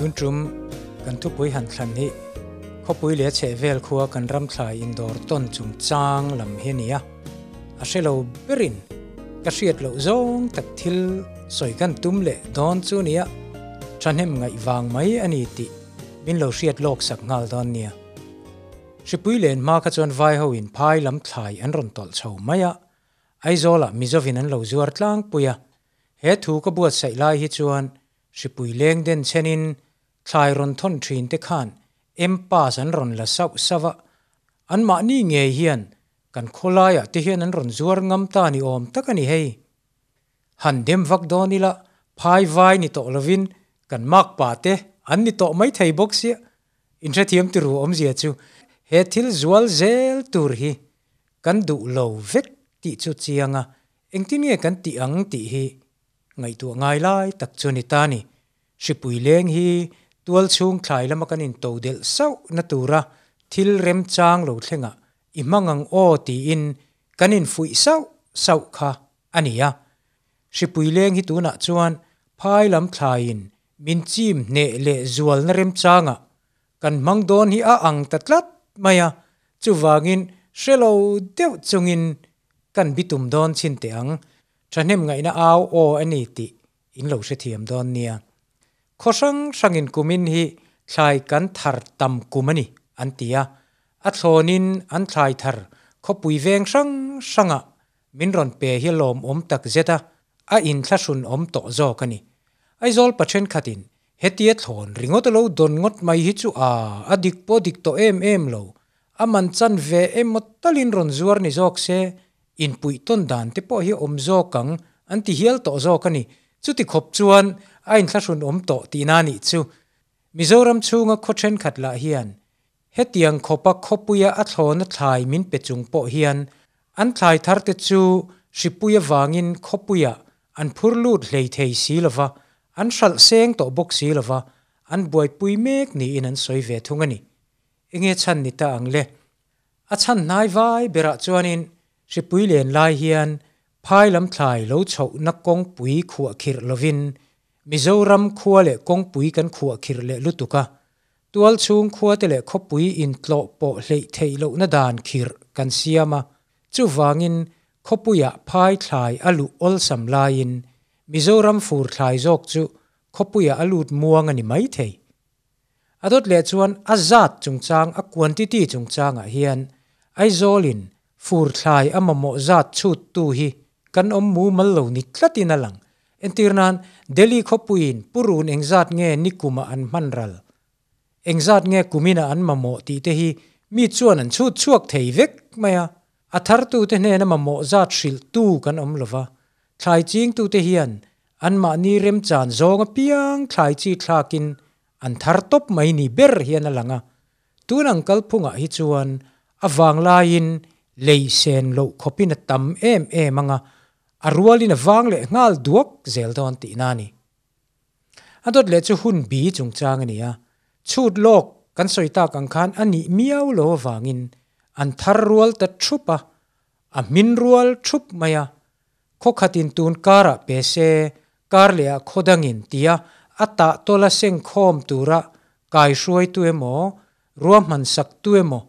ยุ่นจุมกันทุปุยหันทันนี้ข้อปุยเหลือเชเวลคัวกันรำคลายอินดอร์ต้นจุมจางลำเฮเนียอาเชลาเบรินกระเสียดเหลาจงตักทิลสวยกันตุ้มเละดอนจูเนียฉันเห็นไงวางไหมอันนี้ติมินเหลาเสียดโลกสักงาลดอนเนียสิปุยเลนมากระจนไวเฮาอินพายลำคลายอันรอนตอลเฉาไม่อะไอโซละมิจวินันเหลาจวดล้างปุยอะเฮทูก็บวชใส่ลายฮิจวนสิปุยเลงเด่นเชนิน tun ron sai thon thin te khan. Em pa san ron la sau sawa an ma ni nge hian. Kan kholaya te hian an ron zuar ngam ta ni om takani hei. Han dem vak la. Phai vai ni to lovin kan mak pa te. An ni to mai thei box in ra thiam ti ru om zia chu. He thil zual zel tur hi. Kan du lo vek ti chu chianga engtin nge kan ti ang ti hi. Ngai tu ngai lai tak chu ni ta ni. Sipui leng hi tual chung thlai lama kan in to del sau na tura thil rem chang lo thlenga. Imangang o ti in kan in fui sau sau kha ania sipui leng hi tuna chuan phai lam thlai in. Min chim ne le zual na rem changa. Kan mang don hi a ang tatlat maya. Chu wangin shelo deuh chungin kan bitum don chin te ang thanem ngai na aw o ani ti. In lo se thiam don nia. Khosang sangin kumin hi thlai kan thar tam kumani an tia a thlonin an thlai thar kho pui veng sang sanga min ron pe hi lom om tak zeta a in thla om to zo kani ai zol pachen khatin hetia thon ringot lo don ngot mai hi chu a adik po dik to em em lo aman chan ve em talin ron zuar ni zok se in pui ton dan te po hi om zo kang an ti hial to zo kani chu ti khop chuan a in thla sun om to ti na ni chu mizoram chunga khochen khatla hian. Hetiang khopa khopuya a thlona thlai min pechung po hian. An thlai thar te chu, shipuya wangin khopuya. An phurlut hlei thei silova an shal seng to bok silova an buai pui mek ni in an soi ve thungani. Enge chan ni ta angle a chan nai vai bera chuanin. Si pui len lai hian. Phai lam thlai lo chho na kong pui khuwa khir lovin. Mizoram khuwa le kong pui kan khuwa khir le lutuka tual chung khuwa te le kho pui in tlo po hlei thei lo na dan khir kan siama chu wangin kho puya phai thlai alu ol sam lain mizoram fur thlai jok chu kho puya alut muang ani mai thei adot le chuan azat chungchang a quantity chungchang a hian aizolin fur thlai amamo zat chut tu hi kan om mu mal lo ni tlatin alang entirnan delhi khopuin purun engzat nge nikuma an manral engzat nge kumina an mamo ti te hi mi chuan an chut chuak thei vek maya athar tu te ne na mamo zat shil tu kan om lova thlai ching tu te hian an ma ni rem chan zonga piang thlai chi thlakin an thar top mai ni ber hian alanga tunang kal phunga hi chuan awang lain lei sen lo khopin tam em em anga arwalin awang le ngal duak zel don ti nani adot le chu hun bi chung chang ania chut lok kan soita kang khan ani miau lo wangin an thar rual ta thupa a min rual thup maya kho khatin tun kara pese karlia khodangin tia ata tola seng khom tura kai shuai tu emo ruam man sak tu emo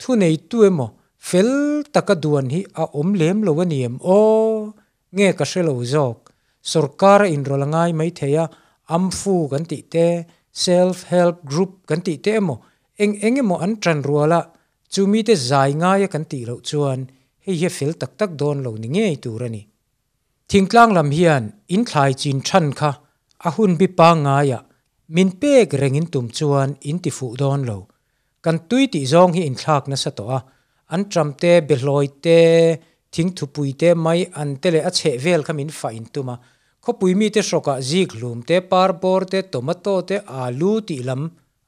thu nei tu emo fel taka duan hi a om lem lo waniam o nge ka shelo zok sarkar in rolangai mai theya amfu kan ti te self help group kan ti te emo eng eng ăn an tran ruala. Chumi te zai nga ya kan ti lo chuan. Hei he fel tak tak don lo ni nge turani thingtlang lam hian in thlai chin than kha. A hun bi pa nga ya. Min pek rengin tum chuan in ti fu don lo. Kan tui ti zong hi in thlak na sa to a. An tram te beloi te thing thu pui te mai an te le a che vel kham in fa in tuma kho pui mi te shoka zik lum te par bor te, tomato te, alu ti lam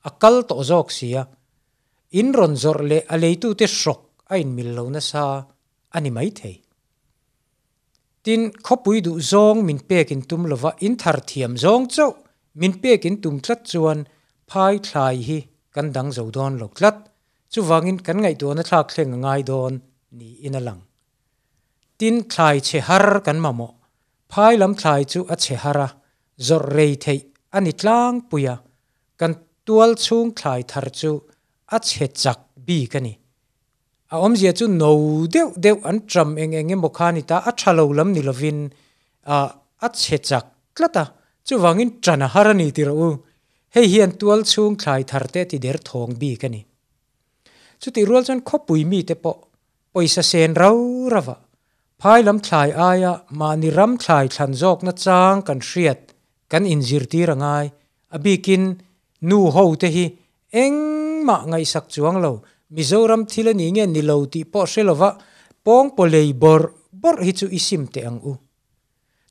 akal to zok sia. In ron zor le a te shok à in mil lo na sa ani mai thei. Tin kho pui du zong min pek in tum lova in thar thiam zong chau min pek in tum tlat chuan phai thlai hi, kan dang zo don lo tlat. Chu wangin kan ngai do na thlak thleng ngai don, ni in alang tin thlai che har kan mamo phai lam thlai chu a che hara zor rei thei ani tlang puya kan tual chung thlai thar chu a che chak bi kani a om zia chu no deu deu an tram eng eng mo khani ta a thalo lam ni lovin a a che chak tlata chu wangin trana harani ti ro hei hian tual chung thlai thar te ti der thong bi kani chu ti rual chon khopui mi te po poisa sen rau rawa ภายลำทลายอายะมานิรำทลายฉันจอกนัจางกันเสียดกันอินจิรตีระงายอบีกินนูโฮเตฮีเอ็งมาไงสักจวงเรามิโซรัมทิลนีเงี้ยนิโลติปอเซลวะปองปเลยบอร์บอร์ฮิจูอิซิมเตอังอู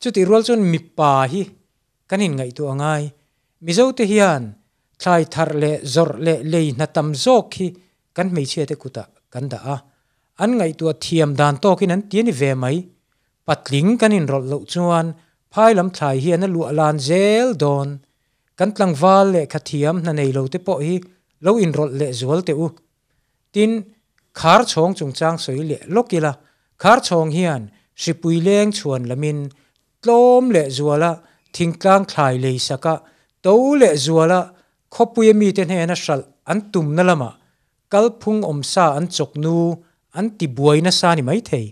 จุดอีรัลจนมิปาฮีกันอินไงตัวงายมิโซเตฮิอันทลายทาร์เลจอร์เลเลยนัตตัมจอกฮีกันไม่เชื่อเตกุตะกันดา phai lam thlai aya ma ni ram thlai thlan jok na chang kan hriat kan in zir ti rangai abikin nu ho te hi eng ma ngai sak chuang lo mizoram thila ni nge ni lo ti po selova pong polei bor bor hi chu isim te ang u chu ti rual chon mi pa hi kanin ngai tu angai mizo te hian thlai thar le zor le le na tam zok hi kan mei che te kuta kan da a an ngai tua thiam dan to kin an tiani ve mai. Patling kanin rol lo chuan phai lam thlai hi an lu alan zel don kan tlang wal le khathiam na nei lo te po hi, lo in rol le zual te u. Tin, khar chong chung chang soi le lokila khar chong hian, sipui leng chuan lamin, tlom le zuala, thingtlang thlai le saka. To le zuala, khopui mi te hne na sal an tum na lama. Kalphung om sa an chok nu an ti buai na sa ni mai thei.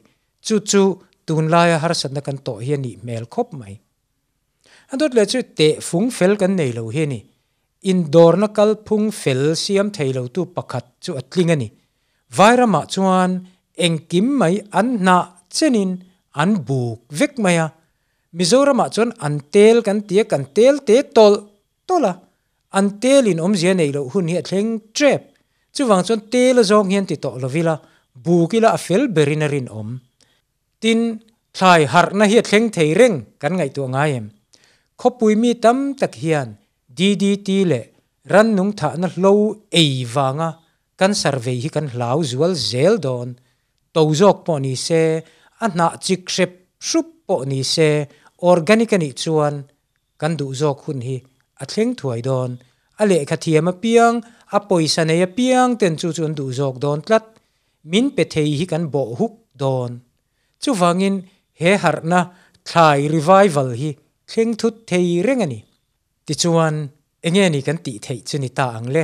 Chu chu, tun lai har san na kan to hi ni mel khop mai. Andot le chu te phung fel kan nei lo hi ni. In dor na kal phung fel siam thei lo tu pakhat chu atling ani vairama chuan engkim mai an na chenin an buk vek maya mizorama chuan an tel kan tia kan tel te tol tola an tel in om zia nei lo hun hi thleng trap chuwang chuan tel zong hian ti to lovila bukila a fel berinarin om. Tin thlai har na hi thleng thei reng kan ngai tu ngaim khopui mi tam tak hian DDT le ran nung tha na hlo ei wanga kan survey hi kan hlau zual zel don to zok po ni se a na chik shep shup po ni se, organic ani chuan kan du zok hun hi a thleng thuai don ale khathiam a piang, a poisa nei a piang ten chu chun du zok don tlat min pe thei hi kan bo huk don chu wangin he harna thai revival hi thleng thut thei rengani ti chuan enge ni kan ti thei chuni ta angle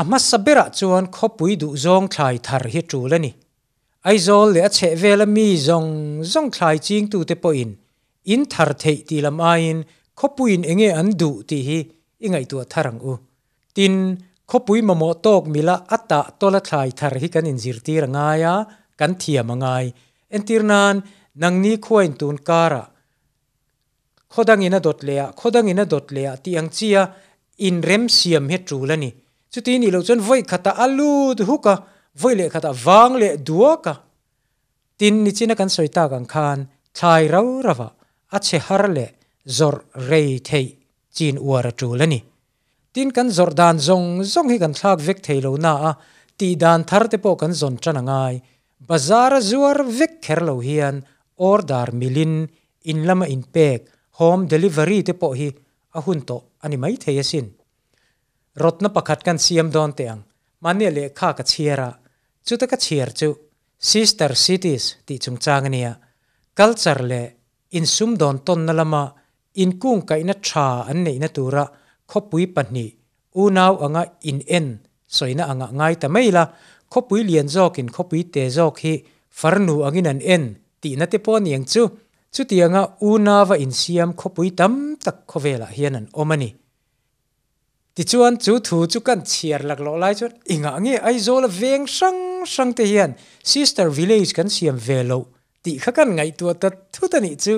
ama sabera chuan khopui du zong thlai thar hi tu lani ai zol le che vela mi zong zong thlai ching tu te po in. In thar thei ti lam ain khopuin enge an du ti hi, ingai tu tharang u. Tin khopui mamo tok mila ata tola thai thar hi kan in zir ti rangaya kan thiam angai entirnan nangni khuain tun kara. Khodang ina dot lea, khodang ina dot lea, ti ang chia in rem siam he trulani chuti ni lo chon voi khata alu tu huka voi le khata wang le duaka tin ni china kan soita kan khan, thai rau rawa a che har le zor rei thei, chin uara trulani tin kan zor dan zong zong hi kan thlak vek thei lo na a ti dan thar te po kan zon chana ngai bazar zuar vek kher lo hian order milin in lama in pek home delivery te po hi a hun to ani mai thei asin rotna pakhat kan siam don te ang mania le kha ka chiara chu ta ka chiar chu sister cities ti chung chang ania culture le in sum don ton na lama in kung kai na tha an nei na tura khopui pani u nau anga in en. Soina anga ngai ta maila, khopui lian jok in khopui te jok hi farnu angin an en. Ti na te pon yang chu. Chu ti anga u na va in siam khopui tam tak khovela hian an omani ti chuan chu thu chu kan chiar lak lo lai chu inga nge ai zol veng sang sang te hian. Sister village kan siam velo ti kha kan ngai tu ta thu ta ni chu.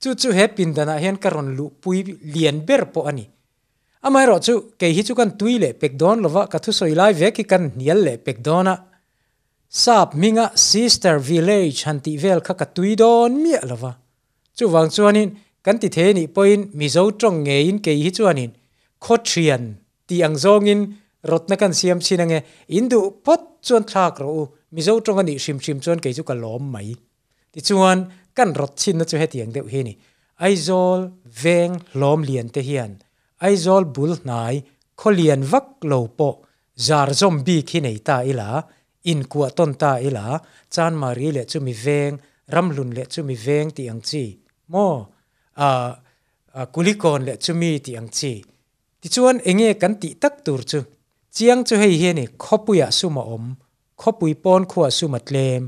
Chu chu happy dana hian karon lu pui lian ber po ani. Amai ro chu ke hi chu kan tui le pek don lova ka thu soi lai ve ki kan nial le pek dona sap minga sister village han ti vel kha ka tui don mi lova chu wang chuanin kan ti the ni point mi zo tong nge in ke hi chuanin khotrian ti ang zongin rotna kan siam chinange indu pot chuan thak ro mi zo tong ani shim shim chuan ke chu ka lom mai ti chuan kan rot chin na chu he tiang deuh hi ni aizol veng lom lian te hian aizol bul nai, kholian vak lo po, zar zombie khi nei ta ila, in kwa ton ta ila, chan mari le chu mi veng ramlun le chu mi veng ti ang chi. Mo, a kulikon le chu mi ti ang chi. Ti chuan enge kan ti tak tur chu. Chiang chu hei hi ni khopuya ah suma om, khopui pon khuwa suma tlem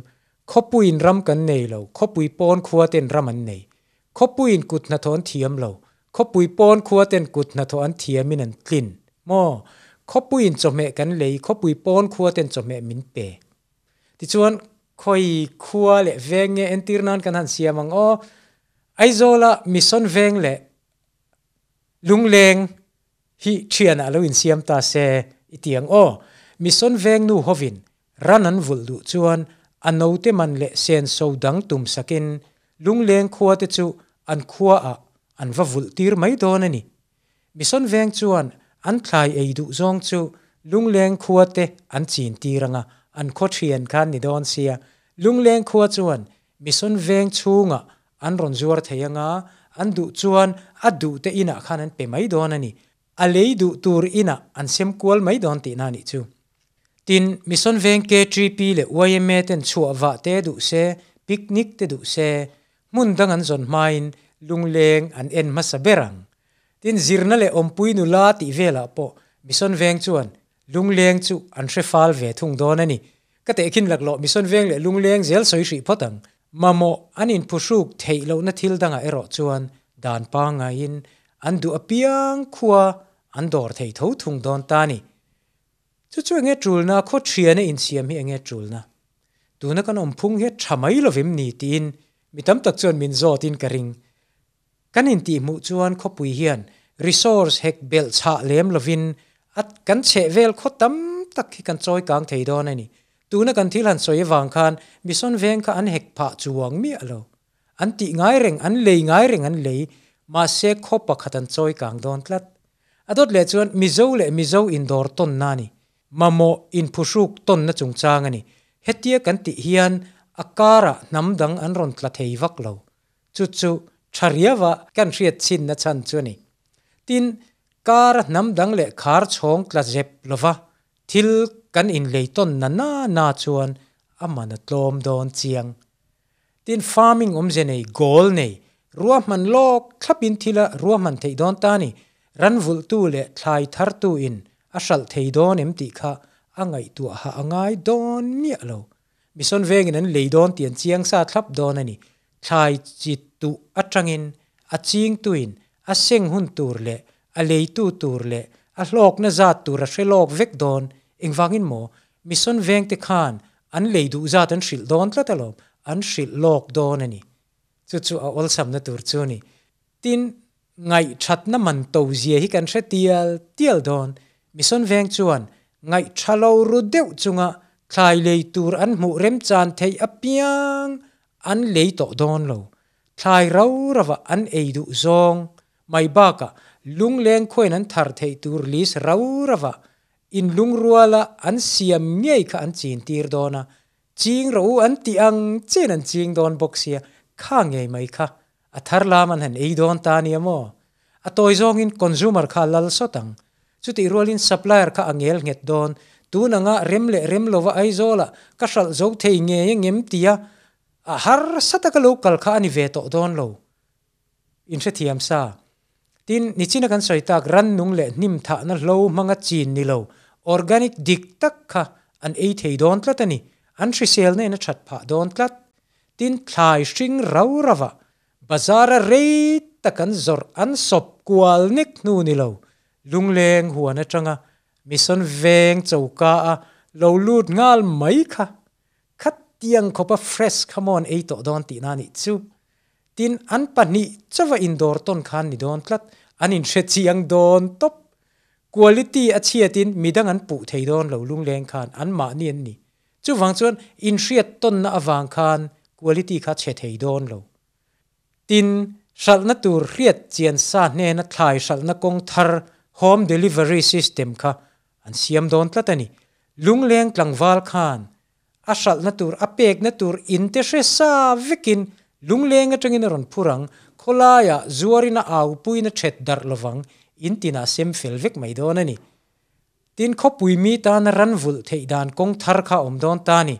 khopuin ram kan nei lo, khopui pon khuwa ten ram an nei khopuin kut na thon thiam lo. ขปุยป้อนขัวเต็นกุดนะทอันเทียมินันกลิ่นมอขปุยจมเมกันเลยขปุยป้อนขัวเต็นจมเมมินเปติชวนคอยขัวเลเวงเงเอนตีรนันกันหันเสียมังอ้อไอโซละมิซอนเวงเลลุงเลงฮิเทียนะลวินเสียมตาเซอิเตียงอ้อมิซอนเวงนูฮวินรันนันวุลดุชวนอันโนเตมันเลเซนโซดังตุมสกินลุงเลงขัวเตจูอันขัวอะ an va vul tir mai don ani mission veng chuan an thlai ei du zong chu lungleng khuwa te an chin tiranga an kho thian khan ni don sia lungleng khuwa chuan mission veng chunga an ron zuar theyanga an du chuan a du te ina khan an pe mai don ani a lei du tur ina an sem kual mai don ti na ni chu tin mission veng ke trp le yme ten chua wa te du se picnic te du se mun dang an zon main lungleng an en masaberang. Tin zirna le ompui nu la ti vela po. Mison veng chuan, lungleng chu an hrefal ve thung don ani. Ka te khin lak lo veng le lungleng zel soi ri photang mamo, anin phusuk theilo na thil danga ero chuan, dan pa nga in. An du apiang khuwa an dor thei tho thung don ta ni. Chu chu nge trul na kho thiane in siam hi nge trul na. Tu na kan om phung he thamai lovim ni tin. Mitam tak chuan min zo tin karing kan in ti mu chuan kho pui hian resource hek bel cha lem lovin. At kan che vel kho tam tak hi kan choi kang thei don ani. Tu na kan thil han soi wang khan. Mi son veng kha an hek pha chuang mi alo an ti ngai reng, an lei, ngai reng an lei. Ma se kho pa khatan choi kang don tlat. Adot le chuan mizo le mizo indoor ton nani mamo in phusuk ton na chung chang ani. Hetia kan ti hian akara namdang an ron tla thei vak lo. Chu chu ชาเรียวะกันเรียดชินนะชันชวนี่ตินการน้ำดังเละขาร์ชงกระเจ็บลวะทิลกันอินเลยต้นนานานาชวนอามันตลมโดนเจียงตินฟาร์มิงอมเจเนยโกลเนยรัวมันโลกขับอินทีละรัวมันเทดอนตานีรันวุลตูเละทายทาร์ตูอินอาชัลเทดอนเอ็มติค่ะอังไงตัวหาอังไงดอนเมียเรามิสนเวงนั้นเลยดอนเตียนเจียงซาทับดอนนี่ thlai chi tu atangin, a ching tuin, a seng hun tur le, a lei tu tur le, a hlok na za tur a shrelok vek don eng wangin mo mison veng te khan, an lei du za tan shil don tla talom an shil lok don ani. Chu chu a ol sam na tur chu ni tin ngai that na man to zia hi kan hre tial tial don mison veng chuan, ngai thalo ru deu chunga, thlai lei tur an mu rem chan thei apiang an lấy tổ don lâu thlai rau và an ấy đủ zong. Mai ba cả lung leng khoin nan thar thei tur lis rau và in lung ruala an siam ngay cả an chin tir dona chín rau an ti ang chen an ching don xia kha ngay mai kha. A thar lam an han ấy don ta ni mo a toy zong in consumer kha lal sotang. Chuti rolin supplier kha angel nget don. Tu na nga rem le rem lova ai zola ka shal zo thei nge ngem tia a har sataka local kha ani ve to don lo. In se thiam sa. Tin nichina kan soitak ran nung le nim tha na lo manga chin ni lo. Organic dik tak kha an ei thei don tlatani an thri sel ne na chat pha don tlat. Tin thlai string rau rawa bazara re takan zor an sop kwal nik nu ni lo. Lungleng huana changa mission veng chauka a. Lo lut ngal mai kha. Tiang khopa fresh come on ei to don ti na ni chu tin an pani chawa indoor ton khan ni don tlat an in hre chiang don top quality a chiatin midang an pu thei don lo lungleng khan an ma ni an ni chu wang chuan in hriat ton na awang khan quality kha che thei don lo tin sal na tur hriat chian sa ne na thlai sal na kong thar home delivery system kha an siam don tlatani lungleng tlangwal khan a shal na tur apek na tur, in te hre sa vekin lungleng atangin ron phurang kholaya zuarina au puina thet dar lovang, in tina sem fel vek mai don ani tin kho pui mi tan ran vul thei dan kong thar kha om don ta ni.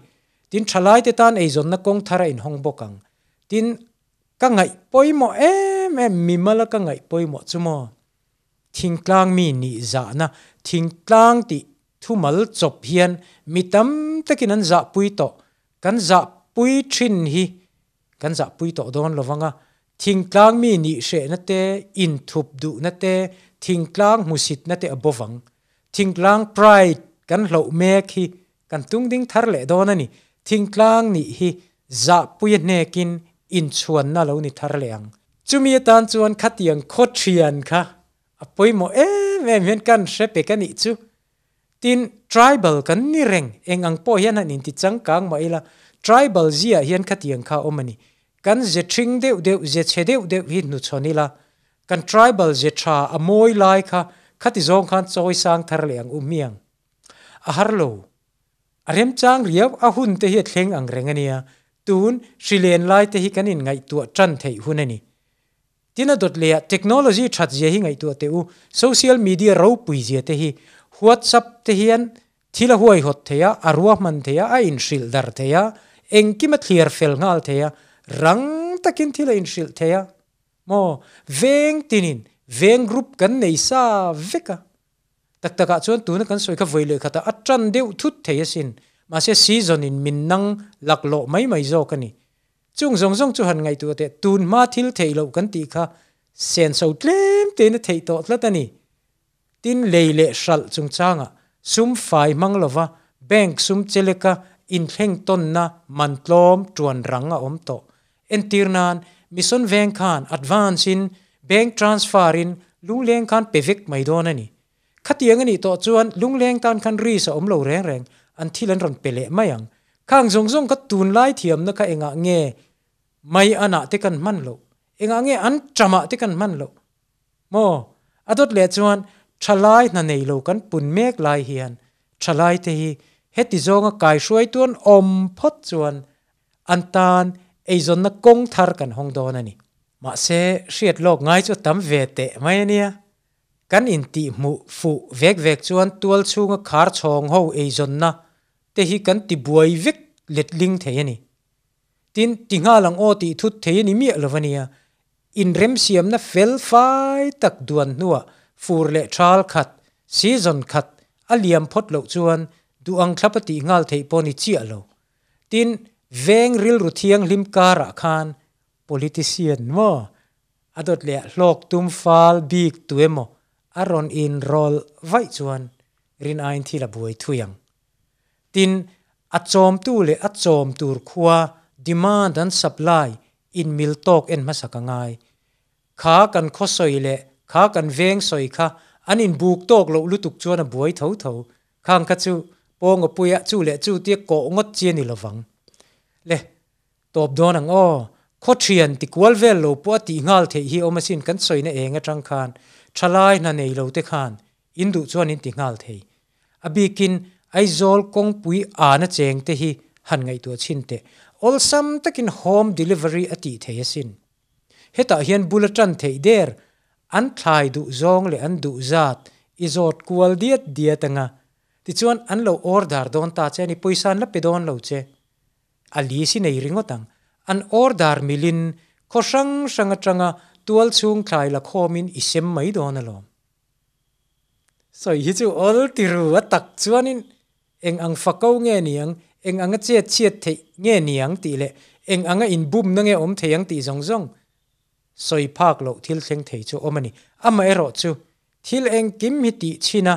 Tin thalai te tan ei zon na kong thara in hong bokang. Tin ka ngai poimo em em, mi mala ka ngai poimo chumo. Thing tlang mi ni za na, thing tlang ti ทุมัลจบเฮียนมีตั้มตะกินันจะปุยโตกันจะปุยชินฮีกันจะปุยโตโดนระวังอะทิ้งกลางมีนิเสนัตเตอินทุบดุนัตเตทิ้งกลางมุสิตนัตเตอบวังทิ้งกลางไพร์กันหลอาเมฆฮีกันตุ้งดิ้งทาร์เลโดนนี่ทิ้งกลางนี่ฮีจะปุยเนกินอินชวนน่าเหล่นี่ทาร์เลียงจุมีตานชวนขัดยังโคตรเชียนค่ะปุยโมเอ๊ะเหมือนกันเสพกันนี่จู tin tribal kan ni reng. Eng ang po hian an in ti chang kang ma ila. Tribal zia hian khatiang kha omani kan je thing deu deu je che deu deu hi nu chonila kan tribal je tha amoi lai kha. Khati zong khan choi sang thar leng u um miang a harlo arem chang riaw a hun te hi thleng ang rengania tun shrilen lai te hi kanin ngai tu tran thei hunani tina dot le technology that je hi ngai tu te u. Social media ro pui je te hi whatsapp te hian, thila huai hot theya arwa man theya a in shil dar theya engkima clear fel ngal theya rang takin thila in shil theya mo, veng tinin, veng group kan nei sa veka. Tak taka ah, chuan tuna kan soi kha voile khata. Atran deu thut theya sin. Ma se season in min nang laklo mai mai zo kani chung zong zong chu han ngai tu te, tun ma thil thei lo kan ti kha. Sen so tlem te na thei to tlatani tin leile shal chung changa sum fai manglova bank sum cheleka in theng ton na mantlom tuan ranga om to entirnan mission veng khan advance in bank transfer in lungleng khan pevek mai don ani khatiang ani to chuan lungleng tan khan ri sa om lo reng reng an thilan ron pele mayang khang zong zong ka tun lai thiam na ka enga nge mai ana te kan man lo enga nge an trama te kan man lo mo adot le chuan ชลายนันในโลกันปุ่นเมฆลายเฮียนชลายเทฮีเฮติโซงกายช่วยตัวนอมพดจวนอันตานไอจนนักกงทารกันห้องดอนันี่มาเสียเสียดโลกง่ายจุดตั้มเวทเตะไม่เนี่ยกันอินติมุฟุเวกเวกจวนตัวชูงคาร์ชองหูไอจนนะแต่ฮีกันติบวยวิกเล็ดลิงเทียนี่ทินติงาลังโอติทุดเทียนี่มีอะไรวะเนี่ยอินเรมเสียมนะเฟลไฟตักดวนนัว fu vek vek chuan tual chunga khar chhong ho ei zon na te hi kan ti buai vek let ling the ani tin tinga lang o ti thut the ni mi lovania in rem siam na fel fai tak duan nuwa fur le thal khat season khat aliam phot lo chuan du ang thlapati ngal thei poni chi alo tin veng ril ru thiang lim kara khan, politician mo. Adot le lok tum fal big tuemo aron in rol vai chuan, rin ain thila buai thuyang tin achom tu le achom tur khuwa demand and supply, in mil tok en masaka ngai. Kha kan kho soi le kha kan anh soi buộc an in buk tok lo lutuk chuan a buai khang kha chu pong a chú chu chú tiếc ti ko ngot đi ni lawang top don ang o khó thian ti kwal vel lo po ti ngal the hi o xin kan soi nè enga tang khan. Thalai na nei lo te khan. Indu chuan in ti ngal ai abikin công kong pui ana cheng te hi, han ngai tu chin te. Ol sam takin home delivery ati theyasin heta hian bulatan thei der an thlai du zong le an du zat. Izot kual diet diatanga ti chuan an lo order don ta che, ni poisan la pe don lo che. Ali si nei ringotang an order milin khosang sanga atanga, tual chung thlai la khomin isem mai don alom so, hi chu ol tiru atak chuanin eng ang fakau nge niang, eng anga che chiat the nge niang ti le. Eng anga in bum na nge om theyang ti zong zong soi phak lo thil thleng thei chu omani ama ero chu thil eng kim hi ti china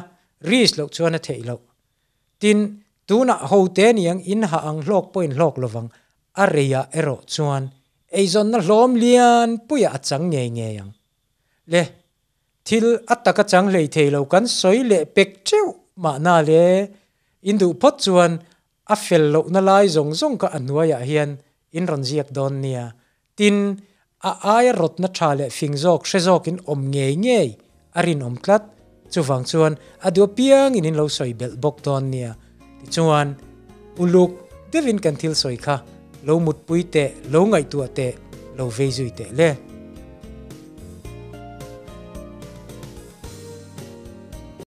ris lo chuana thei lo. Tin tuna ho te niang in ha ang lok point lok lovang areya ero chuan eizon na hlom lian, puya achang nge nge yang le, thil ataka chang lei thei lo kan soi le pek cheu ma na le. Indu pot chuan, a fel lo na lai zong zong ka anuaya ah hian in ron ziak don nia. Tin a ai rot na thale fing zok, she zok in om nge nge arin om tlat, chuwang chuan adu piang in in lo soi bel bok ton nia. Ti chuan, uluk, devin kan thil soi kha. Lo mut pui te, lo ngai tu te, lo ve zui te le.